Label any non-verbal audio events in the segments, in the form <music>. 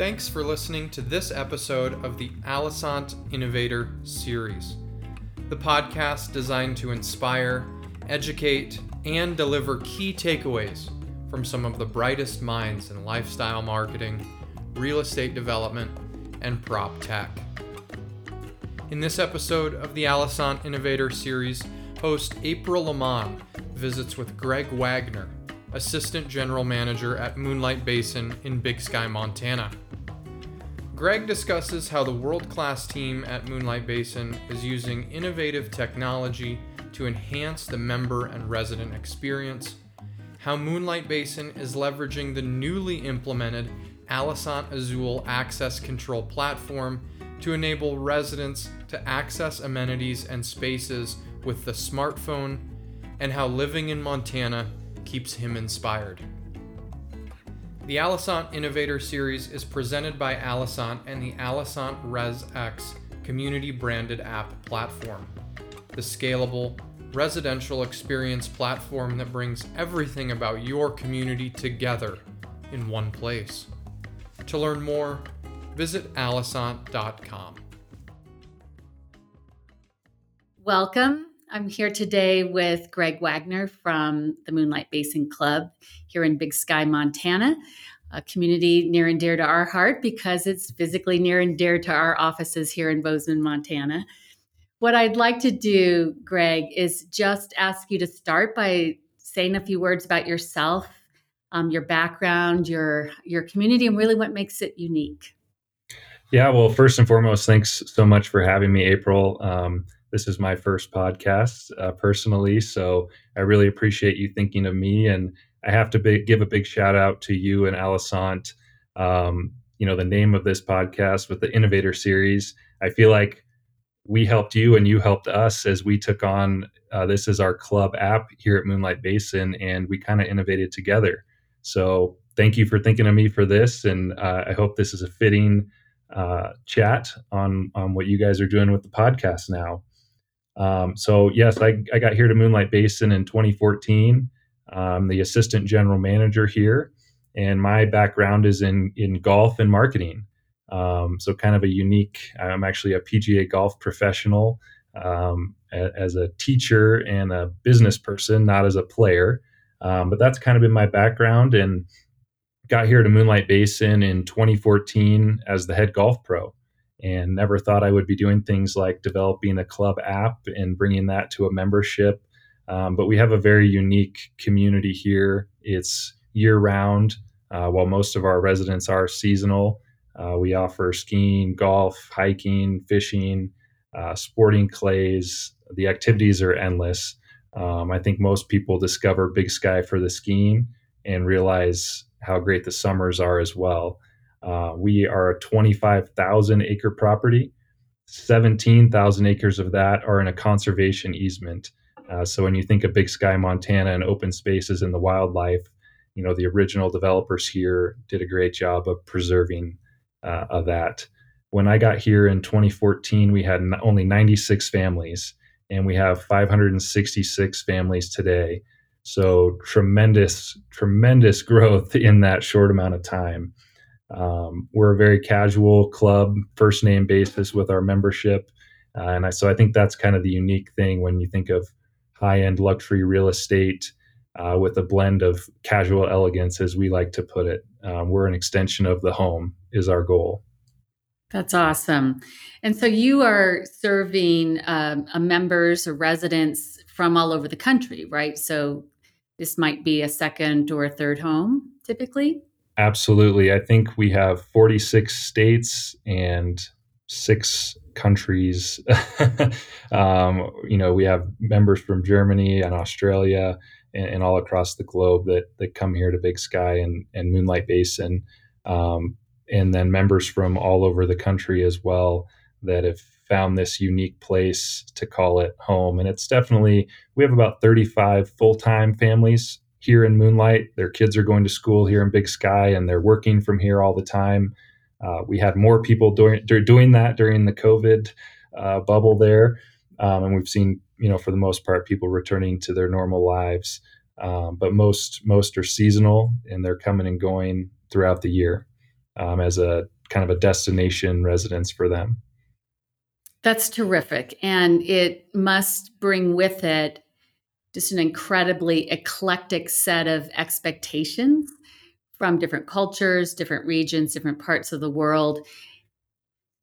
Thanks for listening to this episode of the Alosant Innovator Series, the podcast designed to inspire, educate, and deliver key takeaways from some of the brightest minds in lifestyle marketing, real estate development, and prop tech. In this episode of the Alosant Innovator Series, host April LaMon visits with Greg Wagner, Assistant General Manager at Moonlight Basin in Big Sky, Montana. Greg discusses how the world class team at Moonlight Basin is using innovative technology to enhance the member and resident experience, how Moonlight Basin is leveraging the newly implemented Alosant Azul access control platform to enable residents to access amenities and spaces with the smartphone, and how living in Montana keeps him inspired. The Alosant Innovator Series is presented by Alosant and the Alosant ResX community branded app platform, the scalable, residential experience platform that brings everything about your community together in one place. To learn more, visit alosant.com. Welcome. I'm here today with Greg Wagner from the Moonlight Basin Club here in Big Sky, Montana, a community near and dear to our heart because it's physically near and dear to our offices here in Bozeman, Montana. What I'd like to do, Greg, is just ask you to start by saying a few words about yourself, um, your background, your your community, and really what makes it unique. Yeah, well, first and foremost, thanks so much for having me, April. Um, this is my first podcast uh, personally, so I really appreciate you thinking of me and I have to be, give a big shout out to you and Alosant. Um, you know, the name of this podcast with the Innovator Series. I feel like we helped you and you helped us as we took on uh, this is our club app here at Moonlight Basin, and we kind of innovated together. So thank you for thinking of me for this, and uh, I hope this is a fitting uh, chat on on what you guys are doing with the podcast now. Um, so yes, I, I got here to Moonlight Basin in 2014. I'm the assistant general manager here, and my background is in in golf and marketing. Um, so kind of a unique. I'm actually a PGA golf professional um, a, as a teacher and a business person, not as a player. Um, but that's kind of been my background, and got here to Moonlight Basin in 2014 as the head golf pro. And never thought I would be doing things like developing a club app and bringing that to a membership um, but we have a very unique community here. It's year round, uh, while most of our residents are seasonal. Uh, we offer skiing, golf, hiking, fishing, uh, sporting clays. The activities are endless. Um, I think most people discover Big Sky for the skiing and realize how great the summers are as well. Uh, we are a 25,000 acre property. 17,000 acres of that are in a conservation easement. Uh, so when you think of Big Sky, Montana, and open spaces and the wildlife, you know the original developers here did a great job of preserving uh, of that. When I got here in 2014, we had only 96 families, and we have 566 families today. So tremendous, tremendous <laughs> growth in that short amount of time. Um, we're a very casual club, first name basis with our membership, uh, and I, so I think that's kind of the unique thing when you think of high end luxury real estate uh, with a blend of casual elegance, as we like to put it. Um, we're an extension of the home, is our goal. That's awesome. And so you are serving um, members or residents from all over the country, right? So this might be a second or a third home typically? Absolutely. I think we have 46 states and six countries. <laughs> um, you know, we have members from Germany and Australia and, and, all across the globe that that come here to Big Sky and, and Moonlight Basin, um, and then members from all over the country as well that have found this unique place to call it home. And it's definitely we have about 35 full time families here in Moonlight. Their kids are going to school here in Big Sky, and they're working from here all the time. Uh, we had more people doing doing that during the COVID uh, bubble there, um, and we've seen you know for the most part people returning to their normal lives. Um, but most most are seasonal and they're coming and going throughout the year. um, as a kind of a destination residence for them. That's terrific. And it must bring with it just an incredibly eclectic set of expectations from different cultures, different regions, different parts of the world.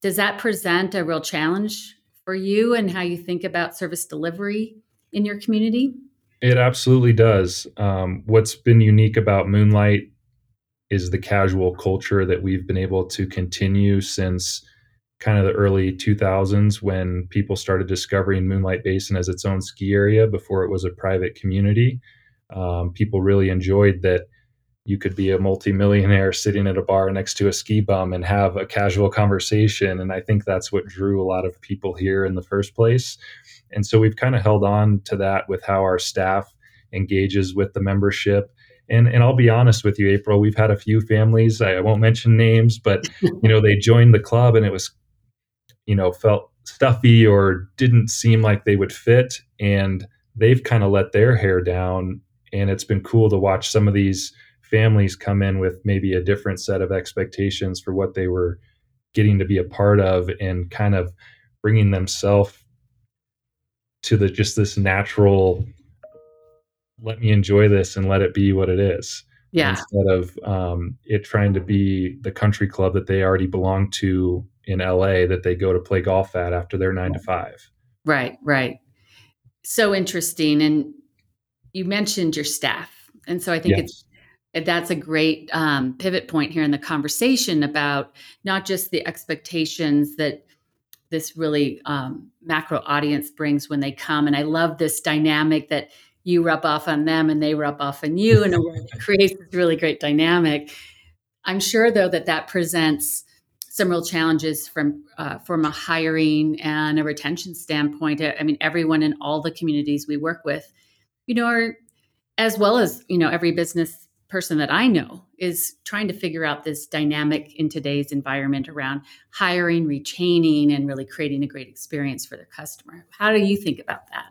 Does that present a real challenge for you and how you think about service delivery in your community? It absolutely does. Um, what's been unique about Moonlight is the casual culture that we've been able to continue since kind of the early 2000s when people started discovering Moonlight Basin as its own ski area before it was a private community. Um, people really enjoyed that you could be a multimillionaire sitting at a bar next to a ski bum and have a casual conversation. And I think that's what drew a lot of people here in the first place. And so we've kind of held on to that with how our staff engages with the membership. And, and I'll be honest with you, April, we've had a few families, I won't mention names, but <laughs> you know, they joined the club and it was, you know, felt stuffy or didn't seem like they would fit. And they've kind of let their hair down. And it's been cool to watch some of these families come in with maybe a different set of expectations for what they were getting to be a part of and kind of bringing themselves to the just this natural let me enjoy this and let it be what it is yeah instead of um, it trying to be the country club that they already belong to in la that they go to play golf at after their nine to five right right so interesting and you mentioned your staff and so i think yes. it's that's a great um, pivot point here in the conversation about not just the expectations that this really um, macro audience brings when they come. And I love this dynamic that you rub off on them and they rub off on you in a way that <laughs> creates this really great dynamic. I'm sure, though, that that presents some real challenges from uh, from a hiring and a retention standpoint. I mean, everyone in all the communities we work with, you know, are as well as you know every business person that I know is trying to figure out this dynamic in today's environment around hiring, retaining, and really creating a great experience for their customer. How do you think about that?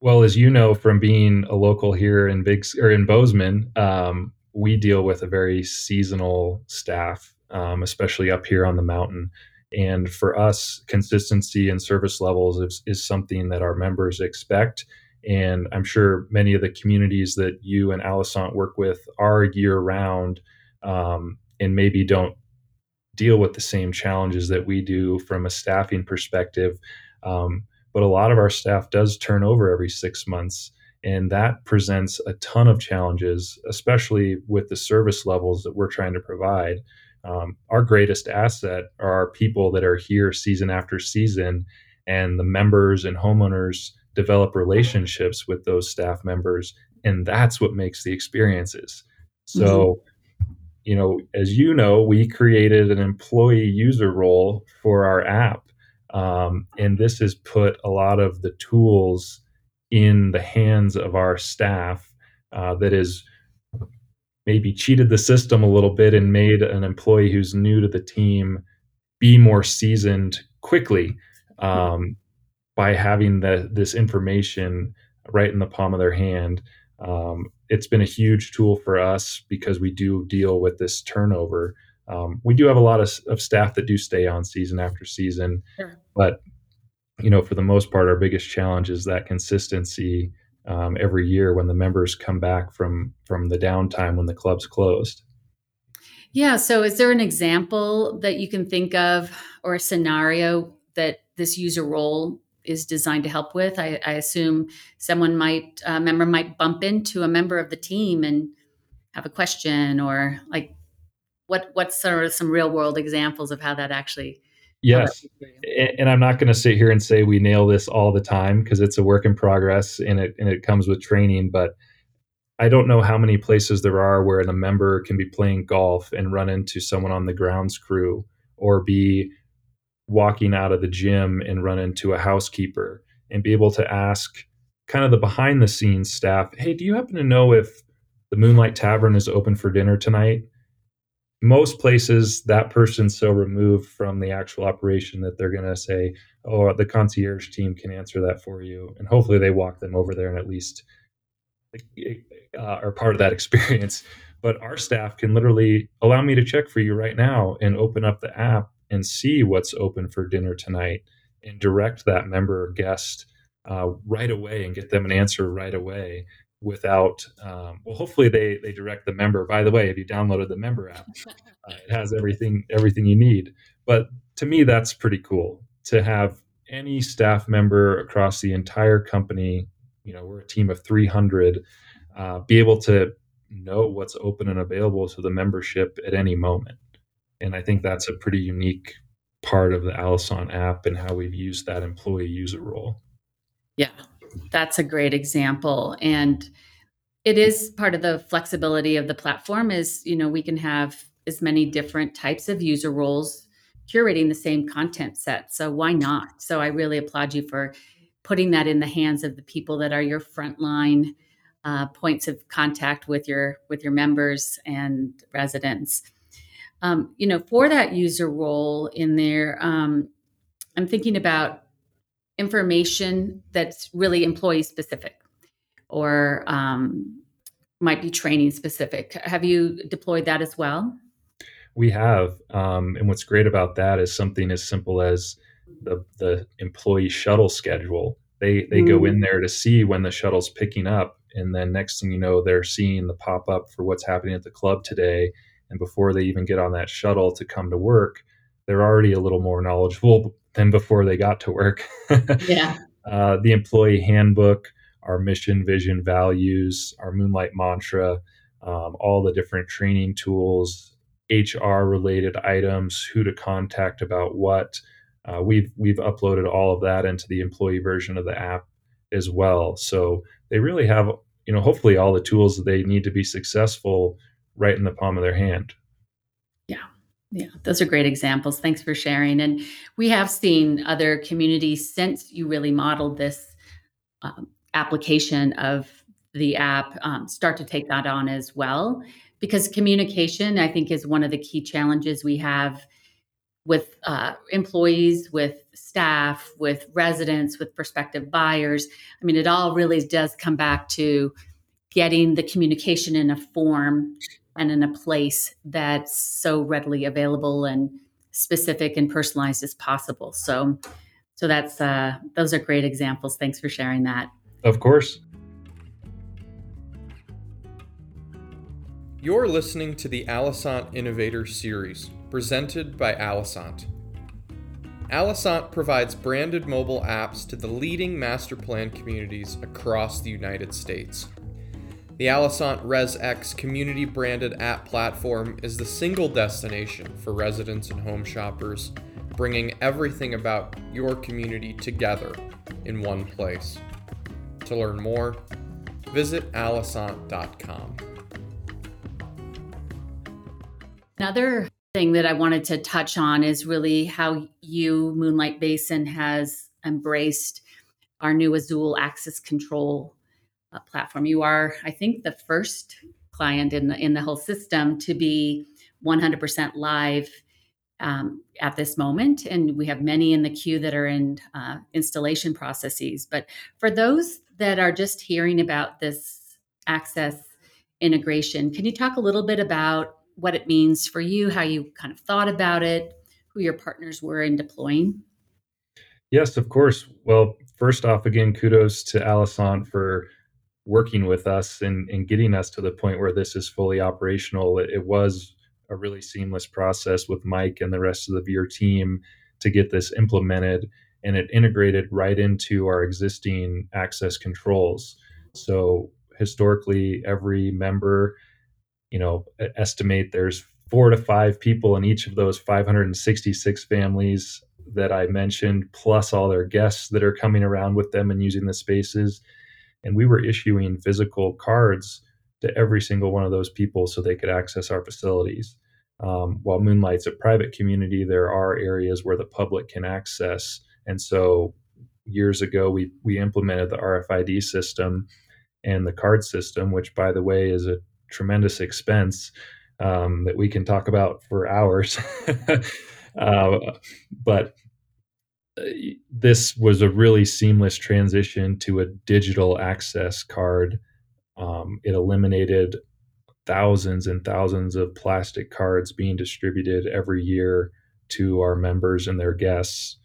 Well, as you know from being a local here in Big or in Bozeman, um, we deal with a very seasonal staff, um, especially up here on the mountain. And for us, consistency and service levels is, is something that our members expect and I'm sure many of the communities that you and Alosant work with are year round um, and maybe don't deal with the same challenges that we do from a staffing perspective. Um, but a lot of our staff does turn over every six months. And that presents a ton of challenges, especially with the service levels that we're trying to provide. Um, our greatest asset are our people that are here season after season, and the members and homeowners develop relationships with those staff members and that's what makes the experiences so mm-hmm. you know as you know we created an employee user role for our app um, and this has put a lot of the tools in the hands of our staff uh, that is maybe cheated the system a little bit and made an employee who's new to the team be more seasoned quickly um, by having the, this information right in the palm of their hand. Um, it's been a huge tool for us because we do deal with this turnover. Um, we do have a lot of, of, staff that do stay on season after season, sure. but you know, for the most part, our biggest challenge is that consistency um, every year when the members come back from from the downtime when the club's closed. Yeah. So, is there an example that you can think of or a scenario that this user role is designed to help with. I, I assume someone might a member might bump into a member of the team and have a question or like what what's sort of some real world examples of how that actually yes and i'm not going to sit here and say we nail this all the time because it's a work in progress and it and it comes with training but i don't know how many places there are where a member can be playing golf and run into someone on the grounds crew or be walking out of the gym and run into a housekeeper and be able to ask kind of the behind the scenes staff, hey, do you happen to know if the Moonlight Tavern is open for dinner tonight? Most places, that person's so removed from the actual operation that they're going to say, oh, the concierge team can answer that for you. And hopefully they walk them over there and at least uh, are part of that <laughs> experience. but our staff can literally allow me to check for you right now and open up the app and see what's open for dinner tonight and direct that member or guest uh, right away and get them an answer right away without um, well hopefully they they direct the member. By the way if you downloaded the member app <laughs> uh, it has everything everything you need. But to me that's pretty cool to have any staff member across the entire company you know we're a team of 300 uh, be able to know what's open and available to the membership at any moment. And i think that's a pretty unique part of the Alosant app and how we've used that employee user role. Yeah that's a great example. And it is part of the flexibility of the platform is you know we can have as many different types of user roles curating the same content set. So why not? So i really applaud you for putting that in the hands of the people that are your frontline uh, points of contact with your with your members and residents. Um, you know for that user role in there um, i'm thinking about information that's really employee specific or um, might be training specific. Have you deployed that as well? We have. Um, and what's great about that is something as simple as the, the employee shuttle schedule. They, they mm. go in there to see when the shuttle's picking up. And then next thing you know, they're seeing the pop up for what's happening at the club today. And before they even get on that shuttle to come to work, they're already a little more knowledgeable than before they got to work. <laughs> yeah. Uh, the employee handbook, our mission, vision, values, our Moonlight mantra, um, all the different training tools, HR related items, who to contact about what. Uh, we've we've uploaded all of that into the employee version of the app as well. So they really have, you know, hopefully all the tools that they need to be successful right in the palm of their hand. Yeah, those are great examples. Thanks for sharing. And we have seen other communities since you really modeled this um, application of the app um, start to take that on as well. Because communication, I think, is one of the key challenges we have with uh, employees, with staff, with residents, with prospective buyers. I mean, it all really does come back to getting the communication in a form and in a place that's so readily available and specific and personalized as possible. So, so that's uh, those are great examples. Thanks for sharing that. Of course. You're listening to the Alosant Innovator Series, presented by Alosant. Alosant provides branded mobile apps to the leading master plan communities across the United States. The Alosant ResX community branded app platform is the single destination for residents and home shoppers, bringing everything about your community together in one place. To learn more, visit alosant.com. Another thing that I wanted to touch on is really how you, Moonlight Basin, has embraced our new Azul access control uh, platform. You are, I think, the first client in the in the whole system to be 100% live um, at this moment, and we have many in the queue that are in uh, installation processes. But for those that are just hearing about this access integration, can you talk a little bit about what it means for you, how you kind of thought about it, who your partners were in deploying? Yes, of course. Well, first off, again, kudos to Alosant for working with us and, and getting us to the point where this is fully operational. It, it, was a really seamless process with Mike and the rest of the Veer team to get this implemented, and it integrated right into our existing access controls. So historically, every member, you know, estimate there's four to five people in each of those 566 families that I mentioned, plus all their guests that are coming around with them and using the spaces and we were issuing physical cards to every single one of those people so they could access our facilities. Um, while Moonlight's a private community, there are areas where the public can access. And so years ago, we, we implemented the RFID system and the card system, which, by the way, is a tremendous expense um, that we can talk about for hours. <laughs> uh, but this was a really seamless transition to a digital access card. Um, it eliminated thousands and thousands of plastic cards being distributed every year to our members and their guests.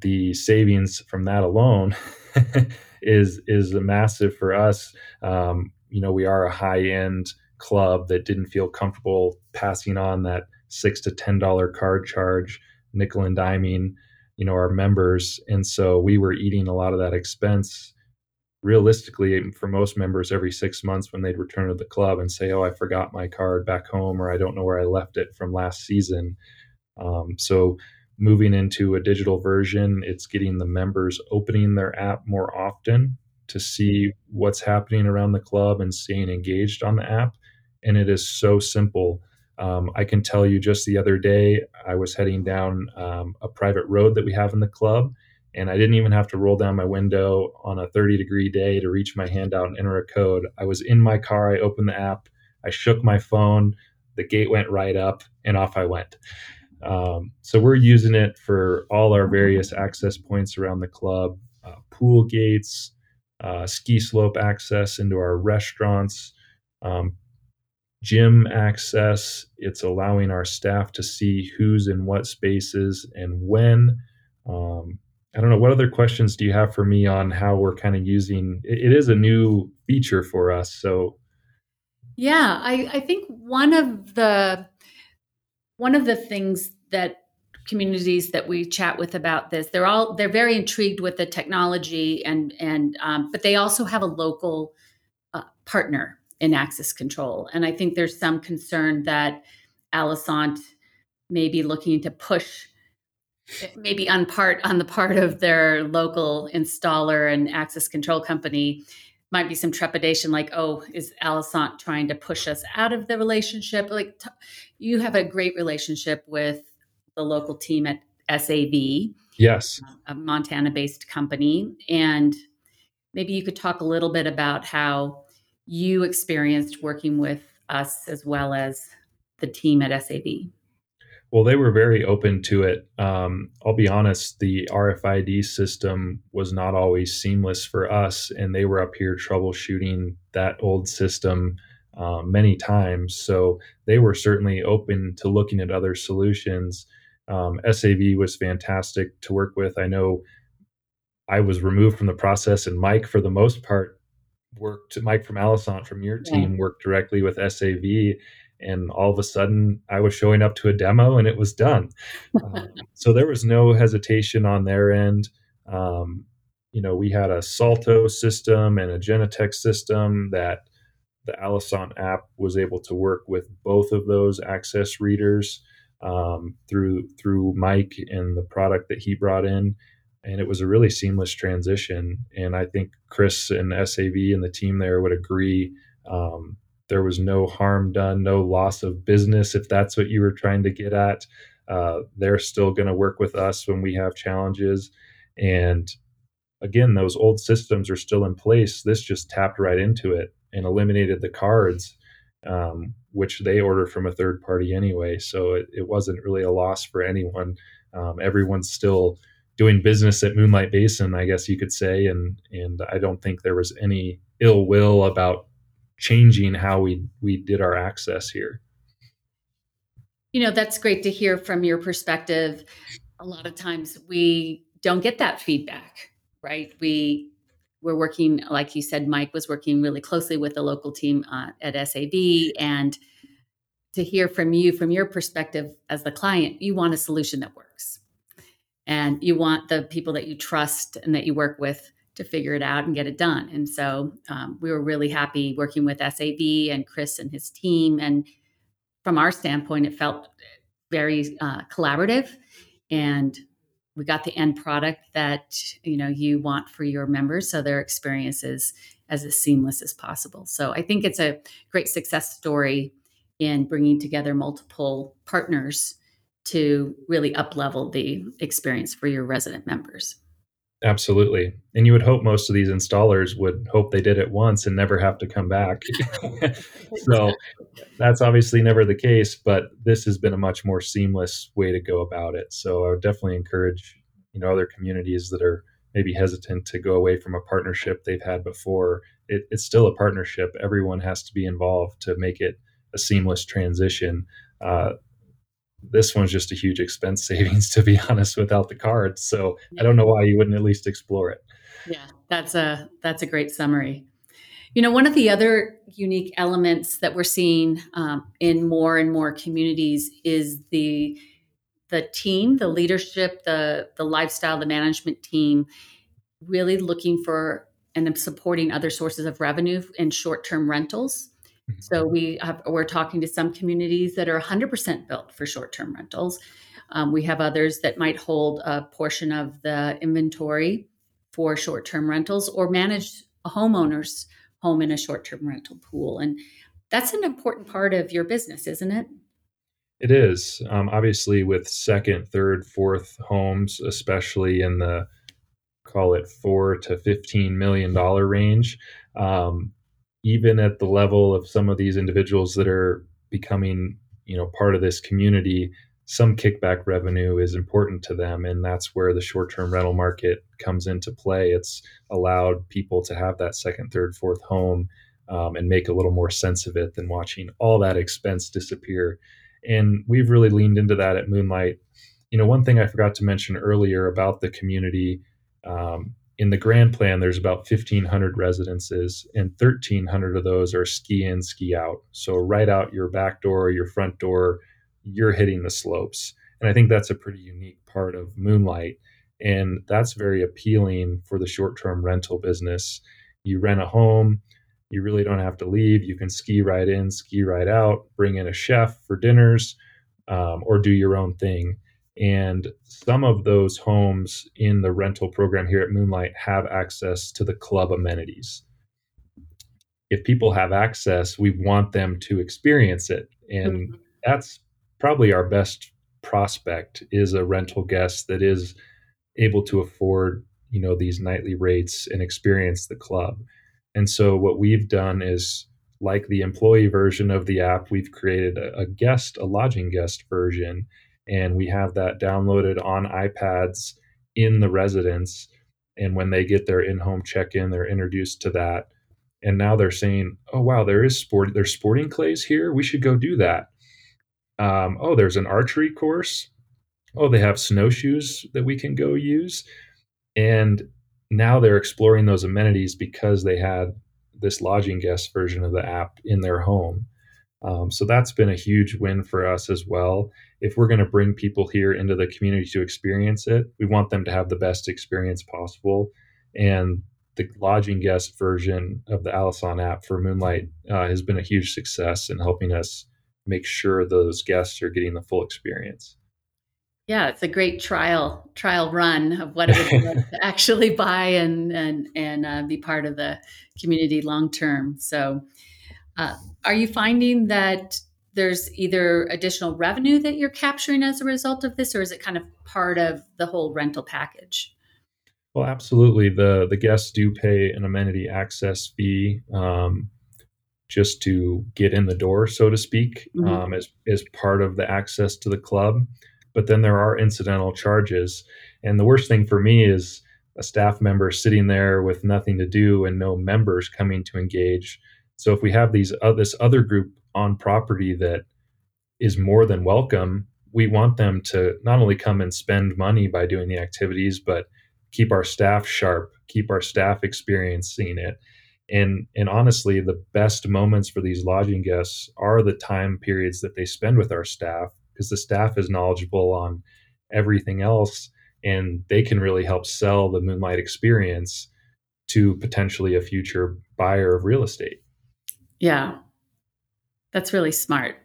The savings from that alone <laughs> is is massive for us. Um, you know we are a high end club that didn't feel comfortable passing on that six to ten dollar card charge nickel and diming you know our members and so we were eating a lot of that expense realistically for most members every six months when they'd return to the club and say oh i forgot my card back home or i don't know where i left it from last season. Um, so moving into a digital version it's getting the members opening their app more often to see what's happening around the club and staying engaged on the app and it is so simple um, I can tell you just the other day, I was heading down um, a private road that we have in the club, and I didn't even have to roll down my window on a 30 degree day to reach my hand out and enter a code. I was in my car, I opened the app, I shook my phone, the gate went right up, and off I went. Um, so we're using it for all our various access points around the club, uh, pool gates, uh, ski slope access into our restaurants, um, gym access. It's allowing our staff to see who's in what spaces and when. Um, I don't know. What other questions do you have for me on how we're kind of using it, is a new feature for us. So, yeah, I, I think one of the one of the things that communities that we chat with about this they're all they're very intrigued with the technology and and um, but they also have a local uh, partner in access control. And I think there's some concern that Alosant may be looking to push eh, maybe on part on the part of their local installer and access control company. Might be some trepidation like oh is Alosant trying to push us out of the relationship? Like t- you have a great relationship with the local team at SAV yes. a Montana based company. And maybe you could talk a little bit about how you experienced working with us as well as the team at SAV? Well, they were very open to it. Um, I'll be honest, the RFID system was not always seamless for us, and they were up here troubleshooting that old system um, many times. So they were certainly open to looking at other solutions. Um, SAV was fantastic to work with. I know I was removed from the process, and Mike, for the most part, worked Mike from Alosant from your team yeah. worked directly with SAV and all of a sudden I was showing up to a demo and it was done. um, <laughs> so there was no hesitation on their end. Um, you know, we had a Salto system and a Genetec system that the Alosant app was able to work with both of those access readers um, through through Mike and the product that he brought in and it was a really seamless transition. And I think Chris and SAV and the team there would agree. Um, there was no harm done, no loss of business, if that's what you were trying to get at. Uh, they're still going to work with us when we have challenges. And again, those old systems are still in place. This just tapped right into it and eliminated the cards, um, which they order from a third party anyway. So it, it wasn't really a loss for anyone. Um, everyone's still doing business at Moonlight Basin, I guess you could say, and and I don't think there was any ill will about changing how we we did our access here. You know, that's great to hear from your perspective. A lot of times we don't get that feedback, right? We we're working, like you said, Mike was working really closely with the local team uh, at SAV and to hear from you, from your perspective as the client, you want a solution that works and you want the people that you trust and that you work with to figure it out and get it done. And so um, we were really happy working with SAV and Chris and his team. And from our standpoint, it felt very uh, collaborative, and we got the end product that you know you want for your members, so their experience is as, as seamless as possible. So I think it's a great success story in bringing together multiple partners to really up level the experience for your resident members. Absolutely. And you would hope most of these installers would hope they did it once and never have to come back. <laughs> so that's obviously never the case, but this has been a much more seamless way to go about it. So I would definitely encourage, you know, other communities that are maybe hesitant to go away from a partnership they've had before it, it's still a partnership. Everyone has to be involved to make it a seamless transition. Uh, this one's just a huge expense savings, <laughs> to be honest, without the cards. So I don't know why you wouldn't at least explore it. Yeah, that's a that's a great summary. You know, one of the other unique elements that we're seeing um, in more and more communities is the the team, the leadership, the the lifestyle, the management team, really looking for and supporting other sources of revenue in short term rentals. Mm-hmm. So we have, we're talking to some communities that are 100% built for short term rentals. Um, we have others that might hold a portion of the inventory for short term rentals or manage a homeowner's home in a short term rental pool. And that's an important part of your business, isn't it? It is. Um, obviously, with second, third, fourth homes, especially in the call it four to fifteen million dollar range, um, even at the level of some of these individuals that are becoming, you know, part of this community, some kickback revenue is important to them, and that's where the short-term rental market comes into play. It's allowed people to have that second, third, fourth home um, and make a little more sense of it than watching all that expense disappear and we've really leaned into that at Moonlight. You know, one thing I forgot to mention earlier about the community um, in the grand plan, there's about 1,500 residences, and 1,300 of those are ski in, ski out. So, right out your back door, your front door, you're hitting the slopes. And I think that's a pretty unique part of Moonlight. And that's very appealing for the short term rental business. You rent a home, you really don't have to leave. You can ski right in, ski right out, bring in a chef for dinners, um, or do your own thing. And some of those homes in the rental program here at Moonlight have access to the club amenities. If people have access, we want them to experience it. And mm-hmm. that's probably our best prospect is a rental guest that is able to afford, you know, these nightly rates and experience the club. And so what we've done is like the employee version of the app, we've created a, a guest, a lodging guest version, and we have that downloaded on iPads in the residence. And when they get their in-home check-in, they're introduced to that. And now they're saying, "Oh wow, there is sport. There's sporting clays here. We should go do that." Um, oh, there's an archery course. Oh, they have snowshoes that we can go use. And now they're exploring those amenities because they had this lodging guest version of the app in their home. Um, so that's been a huge win for us as well. If we're going to bring people here into the community to experience it, we want them to have the best experience possible. And the lodging guest version of the Alosant app for Moonlight uh, has been a huge success in helping us make sure those guests are getting the full experience. Yeah, it's a great trial trial run of what it would like <laughs> to actually buy and and and uh, be part of the community long term. So, uh, are you finding that there's either additional revenue that you're capturing as a result of this, or is it kind of part of the whole rental package? Well, absolutely. the The guests do pay an amenity access fee. Um, just to get in the door, so to speak, mm-hmm. um, as as part of the access to the club but then there are incidental charges. And the worst thing for me is a staff member sitting there with nothing to do and no members coming to engage. So if we have these uh, this other group on property that is more than welcome, we want them to not only come and spend money by doing the activities, but keep our staff sharp, keep our staff experiencing it. And and honestly, the best moments for these lodging guests are the time periods that they spend with our staff because the staff is knowledgeable on everything else and they can really help sell the moonlight experience to potentially a future buyer of real estate yeah. That's really smart.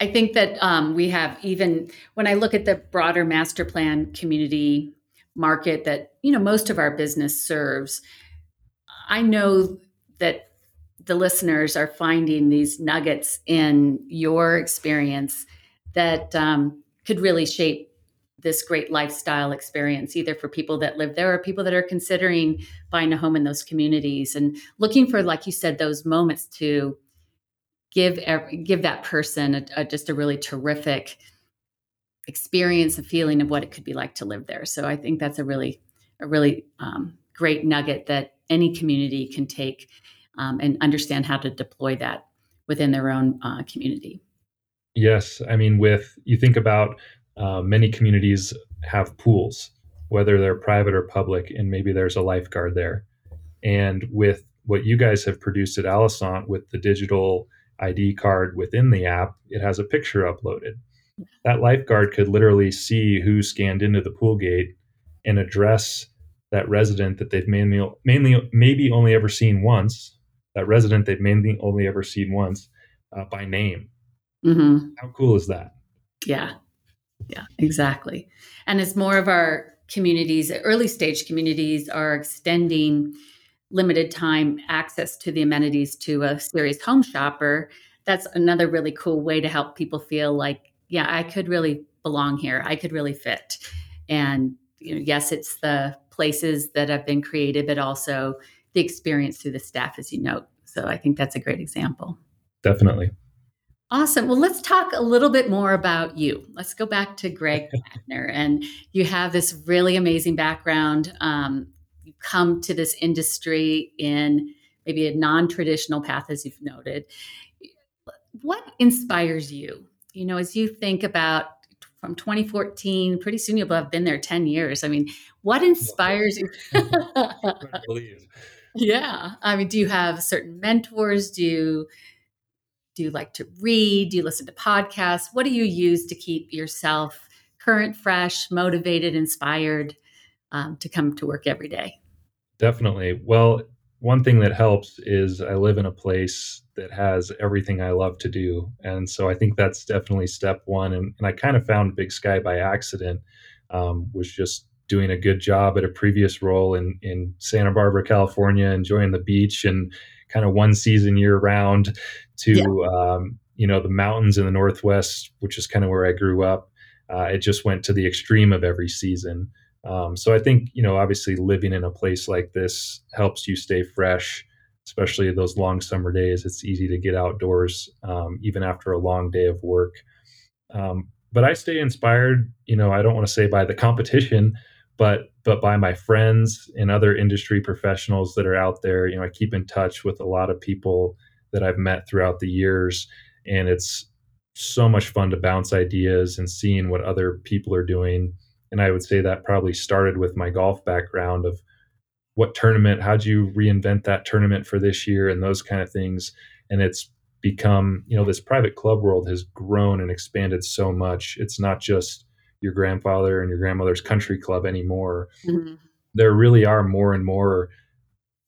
I think that um, we have even when i look at the broader master plan community market that you know most of our business serves i know that the listeners are finding these nuggets in your experience that um, could really shape this great lifestyle experience, either for people that live there or people that are considering buying a home in those communities and looking for, like you said, those moments to give give that person a, a, just a really terrific experience, a feeling of what it could be like to live there. So I think that's a really a really um, great nugget that any community can take um, and understand how to deploy that within their own uh, community. Yes, I mean, with you think about uh, many communities have pools, whether they're private or public, and maybe there's a lifeguard there. And with what you guys have produced at Alosant with the digital ID card within the app, it has a picture uploaded. That lifeguard could literally see who scanned into the pool gate and address that resident that they've mainly, mainly maybe only ever seen once, that resident they've mainly only ever seen once uh, by name. Mm-hmm. How cool is that? Yeah, yeah, exactly. And as more of our communities, early stage communities, are extending limited time access to the amenities to a serious home shopper, that's another really cool way to help people feel like, yeah, I could really belong here. I could really fit. And you know, yes, it's the places that have been created, but also the experience through the staff, as you note. So I think that's a great example. Definitely. Awesome. Well, let's talk a little bit more about you. Let's go back to Greg <laughs> Wagner. And you have this really amazing background. Um, you come to this industry in maybe a non traditional path, as you've noted. What inspires you? You know, as you think about from 2014, pretty soon you'll have been there 10 years. I mean, what <laughs> inspires you? Believe. <laughs> yeah. I mean, do you have certain mentors? Do you do you like to read? Do you listen to podcasts? What do you use to keep yourself current, fresh, motivated, inspired um, to come to work every day? Definitely. Well, one thing that helps is I live in a place that has everything I love to do. And so I think that's definitely step one. And, and I kind of found Big Sky by accident, um, was just doing a good job at a previous role in, in Santa Barbara, California, enjoying the beach and kind of one season year round to yeah. um, you know the mountains in the northwest, which is kind of where I grew up. Uh, it just went to the extreme of every season. Um, so I think you know obviously living in a place like this helps you stay fresh, especially those long summer days. It's easy to get outdoors um, even after a long day of work. Um, but I stay inspired. You know I don't want to say by the competition, but but by my friends and other industry professionals that are out there. You know I keep in touch with a lot of people that I've met throughout the years. And it's so much fun to bounce ideas and seeing what other people are doing. And I would say that probably started with my golf background of what tournament, how'd you reinvent that tournament for this year and those kind of things. And it's become, you know, this private club world has grown and expanded so much. It's not just your grandfather and your grandmother's country club anymore. Mm-hmm. There really are more and more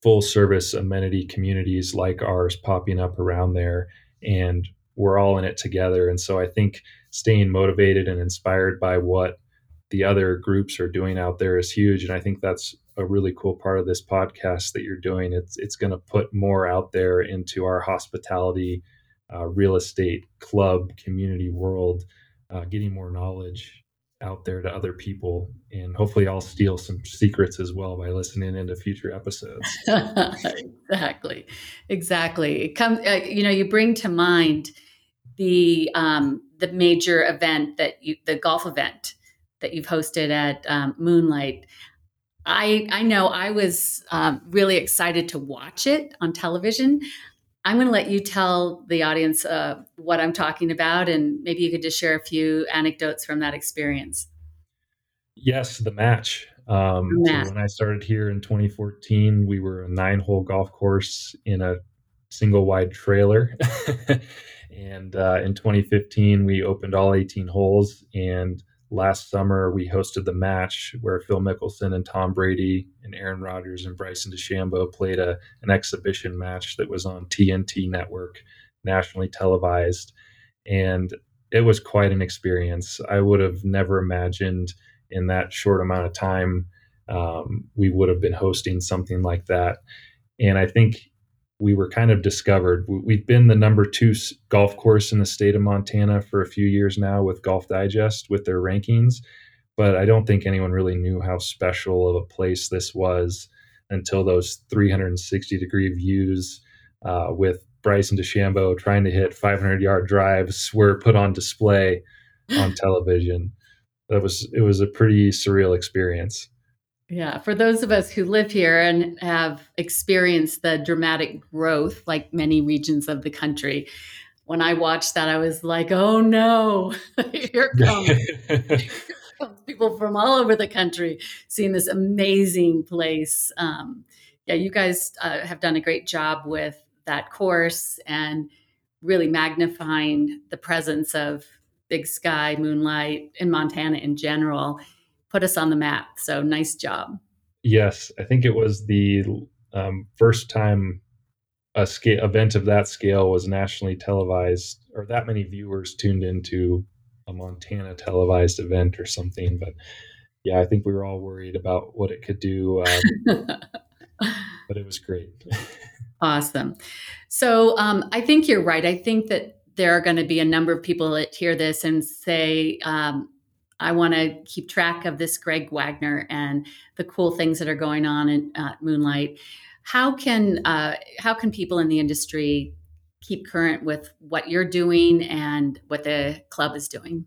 full service amenity communities like ours popping up around there and we're all in it together and so i think staying motivated and inspired by what the other groups are doing out there is huge and i think that's a really cool part of this podcast that you're doing it's it's going to put more out there into our hospitality uh, real estate club community world uh, getting more knowledge out there to other people and hopefully i'll steal some secrets as well by listening into future episodes. <laughs> Exactly. Exactly. Come uh, you know you bring to mind the um the major event that you the golf event that you've hosted at um, moonlight. I i know i was um, really excited to watch it on television I'm going to let you tell the audience uh, what I'm talking about, and maybe you could just share a few anecdotes from that experience. Yes, the match. Um, the match. So when I started here in 2014, we were a nine hole golf course in a single wide trailer. <laughs> and uh, in 2015, we opened all 18 holes and last summer we hosted the match where Phil Mickelson and Tom Brady and Aaron Rodgers and Bryson DeChambeau played a, an exhibition match that was on TNT network, nationally televised. And it was quite an experience. I would have never imagined in that short amount of time um, we would have been hosting something like that. And I think we were kind of discovered. We've been the number two golf course in the state of Montana for a few years now with Golf Digest with their rankings, but I don't think anyone really knew how special of a place this was until those 360 degree views uh, with Bryson DeChambeau trying to hit 500 yard drives were put on display on <laughs> television. That was it was a pretty surreal experience. Yeah, for those of us who live here and have experienced the dramatic growth, like many regions of the country, when I watched that, I was like, oh no, <laughs> here <laughs> comes, people from all over the country seeing this amazing place. Um, yeah, you guys uh, have done a great job with that course and really magnifying the presence of Big Sky, Moonlight, and Montana in general. Put us on the map. So nice job. Yes, I think it was the um, first time a scale, event of that scale was nationally televised, or that many viewers tuned into a Montana televised event or something. But yeah, I think we were all worried about what it could do. Um, <laughs> but it was great. <laughs> awesome. So um, I think you're right. I think that there are going to be a number of people that hear this and say, um, I want to keep track of this Greg Wagner and the cool things that are going on in uh, Moonlight. How can uh, how can people in the industry keep current with what you're doing and what the club is doing?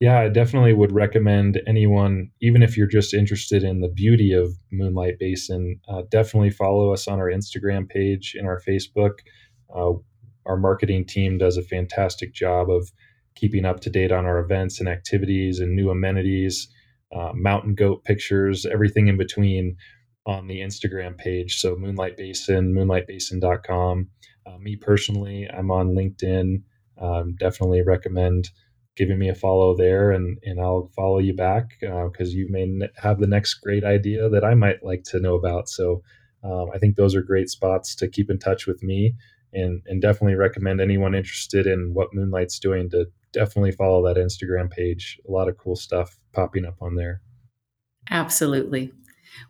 Yeah, I definitely would recommend anyone, even if you're just interested in the beauty of Moonlight Basin, uh, definitely follow us on our Instagram page and our Facebook. Uh, our marketing team does a fantastic job of keeping up to date on our events and activities and new amenities, uh, mountain goat pictures, everything in between on the Instagram page. So Moonlight Basin, moonlightbasin.com. Uh, me personally, I'm on LinkedIn. Um, definitely recommend giving me a follow there and, and I'll follow you back because uh, you may have the next great idea that I might like to know about. So um, I think those are great spots to keep in touch with me and, and definitely recommend anyone interested in what Moonlight's doing to definitely follow that Instagram page. A lot of cool stuff popping up on there. Absolutely.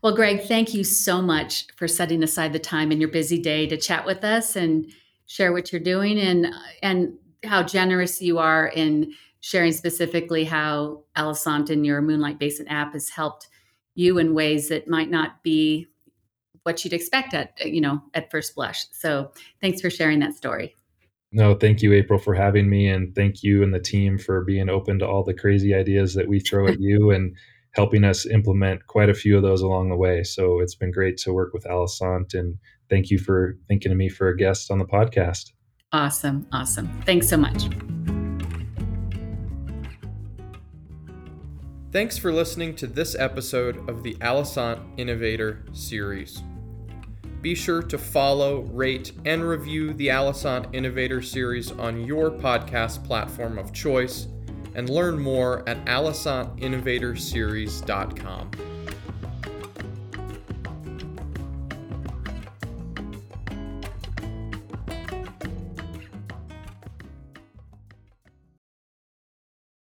Well, Greg, thank you so much for setting aside the time in your busy day to chat with us and share what you're doing and and how generous you are in sharing specifically how Alosant and your Moonlight Basin app has helped you in ways that might not be what you'd expect at you know at first blush. So thanks for sharing that story. No, thank you, April, for having me, and thank you and the team for being open to all the crazy ideas that we throw at you and helping us implement quite a few of those along the way. So it's been great to work with Alosant, and thank you for thinking of me for a guest on the podcast. Awesome, awesome. Thanks so much. Thanks for listening to this episode of the Alosant Innovator series. Be sure to follow, rate, and review the Alosant Innovator series on your podcast platform of choice and learn more at alosantinnovatorseries.com.